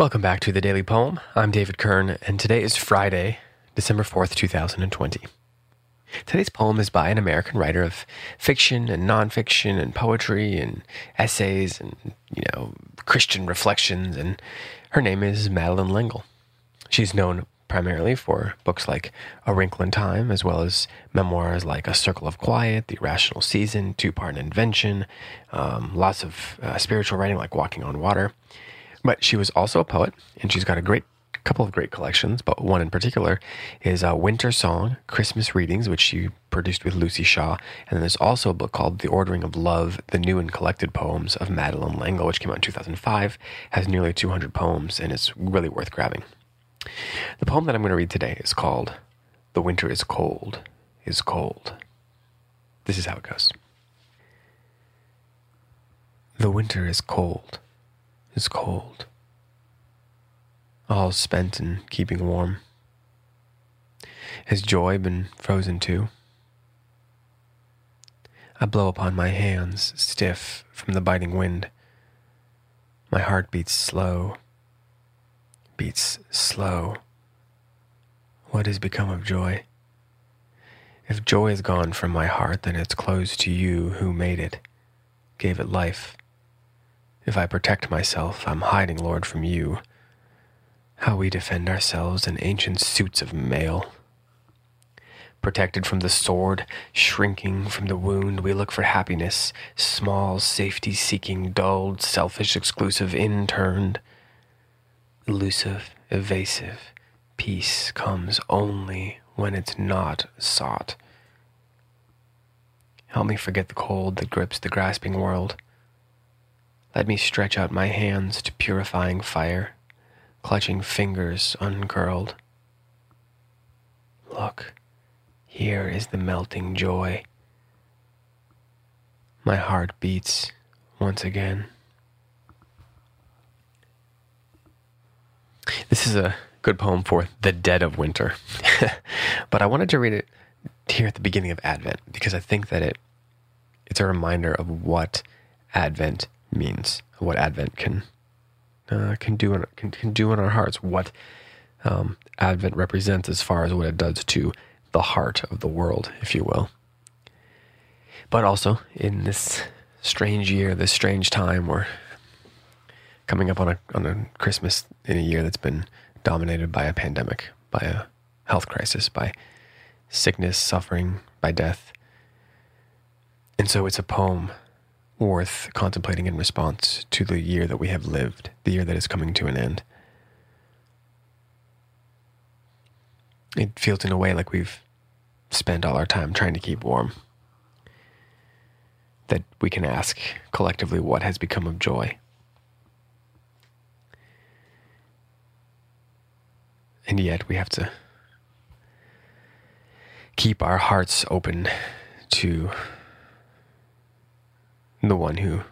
Welcome back to the Daily Poem. I'm David Kern, and today is Friday, December 4th, 2020. Today's poem is by an American writer of fiction and nonfiction and poetry and essays and, you know, Christian reflections, and her name is Madeleine L'Engle. She's known primarily for books like A Wrinkle in Time, as well as memoirs like A Circle of Quiet, The Irrational Season, Two Part Invention, um, lots of uh, spiritual writing like Walking on Water. But she was also a poet, and she's got a great couple of great collections, but one in particular is a Winter Song Christmas Readings, which she produced with Luci Shaw. And then there's also a book called The Ordering of Love, the New and Collected Poems of Madeleine L'Engle, which came out in 2005, has nearly 200 poems, and it's really worth grabbing. The poem that I'm going to read today is called The Winter is Cold, is Cold. This is how it goes. The winter is cold is cold, all spent in keeping warm. Has joy been frozen too? I blow upon my hands, stiff from the biting wind. My heart beats slow, beats slow. What has become of joy? If joy is gone from my heart, then it's closed to you who made it, gave it life. If I protect myself, I'm hiding, Lord, from you. How we defend ourselves in ancient suits of mail. Protected from the sword, shrinking from the wound, we look for happiness, small, safety seeking, dulled, selfish, exclusive, interned. Elusive, evasive, peace comes only when it's not sought. Help me forget the cold that grips the grasping world. Let me stretch out my hands to purifying fire, clutching fingers uncurled. Look, here is the melting joy. My heart beats once again. This is a good poem for the dead of winter, but I wanted to read it here at the beginning of Advent because I think that it it's a reminder of what Advent means, what Advent can uh, can do in, can, can do in our hearts, what um, Advent represents as far as what it does to the heart of the world, if you will. But also in this strange year, this strange time, we're coming up on a on a Christmas in a year that's been dominated by a pandemic, by a health crisis, by sickness, suffering, by death. And so it's a poem worth contemplating in response to the year that we have lived, the year that is coming to an end. It feels in a way like we've spent all our time trying to keep warm. That we can ask collectively what has become of joy. And yet we have to keep our hearts open to the one who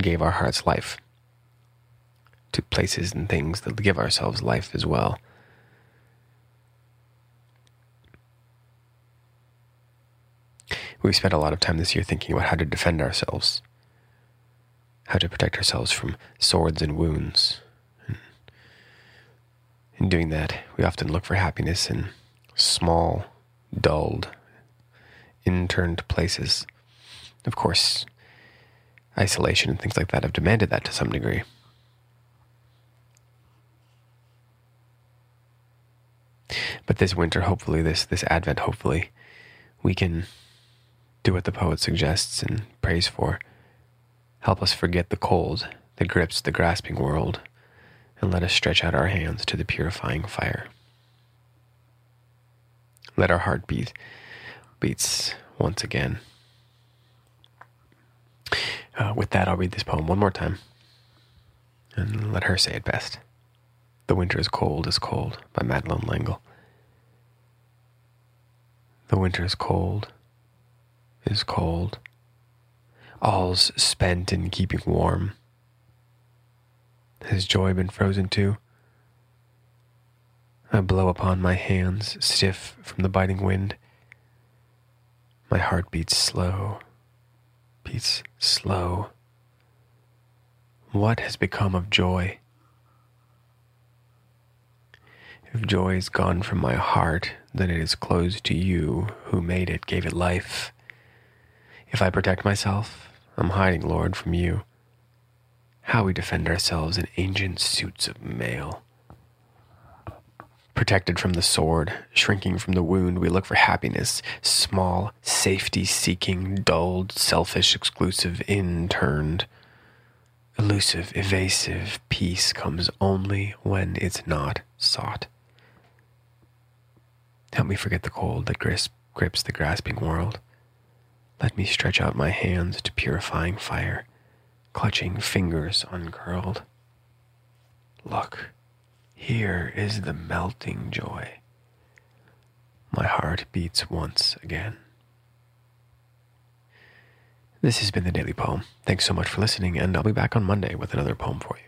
gave our hearts life to places and things that give ourselves life as well. We've spent a lot of time this year thinking about how to defend ourselves, how to protect ourselves from swords and wounds. in doing that, we often look for happiness in small, dulled, interned places. Of course, isolation and things like that have demanded that to some degree. But this winter, hopefully, this, this Advent, hopefully, we can do what the poet suggests and prays for. Help us forget the cold that grips the grasping world, and let us stretch out our hands to the purifying fire. Let our heart beat beats once again. Uh, with that, I'll read this poem one more time and let her say it best. The Winter is Cold is Cold by Madeleine L'Engle. The winter is cold, is cold. All's spent in keeping warm. Has joy been frozen too? I blow upon my hands, stiff from the biting wind. My heart beats slow heartbeats slow. What has become of joy? If joy is gone from my heart, then it is closed to you who made it, gave it life. If I protect myself, I'm hiding, Lord, from you. How we defend ourselves in ancient suits of mail. Protected from the sword, shrinking from the wound, we look for happiness, small, safety seeking, dulled, selfish, exclusive, interned. Elusive, evasive peace comes only when it's not sought. Help me forget the cold that grips the grasping world. Let me stretch out my hands to purifying fire, clutching fingers uncurled. Look, here is the melting joy. My heart beats once again. This has been the Daily Poem. Thanks so much for listening, and I'll be back on Monday with another poem for you.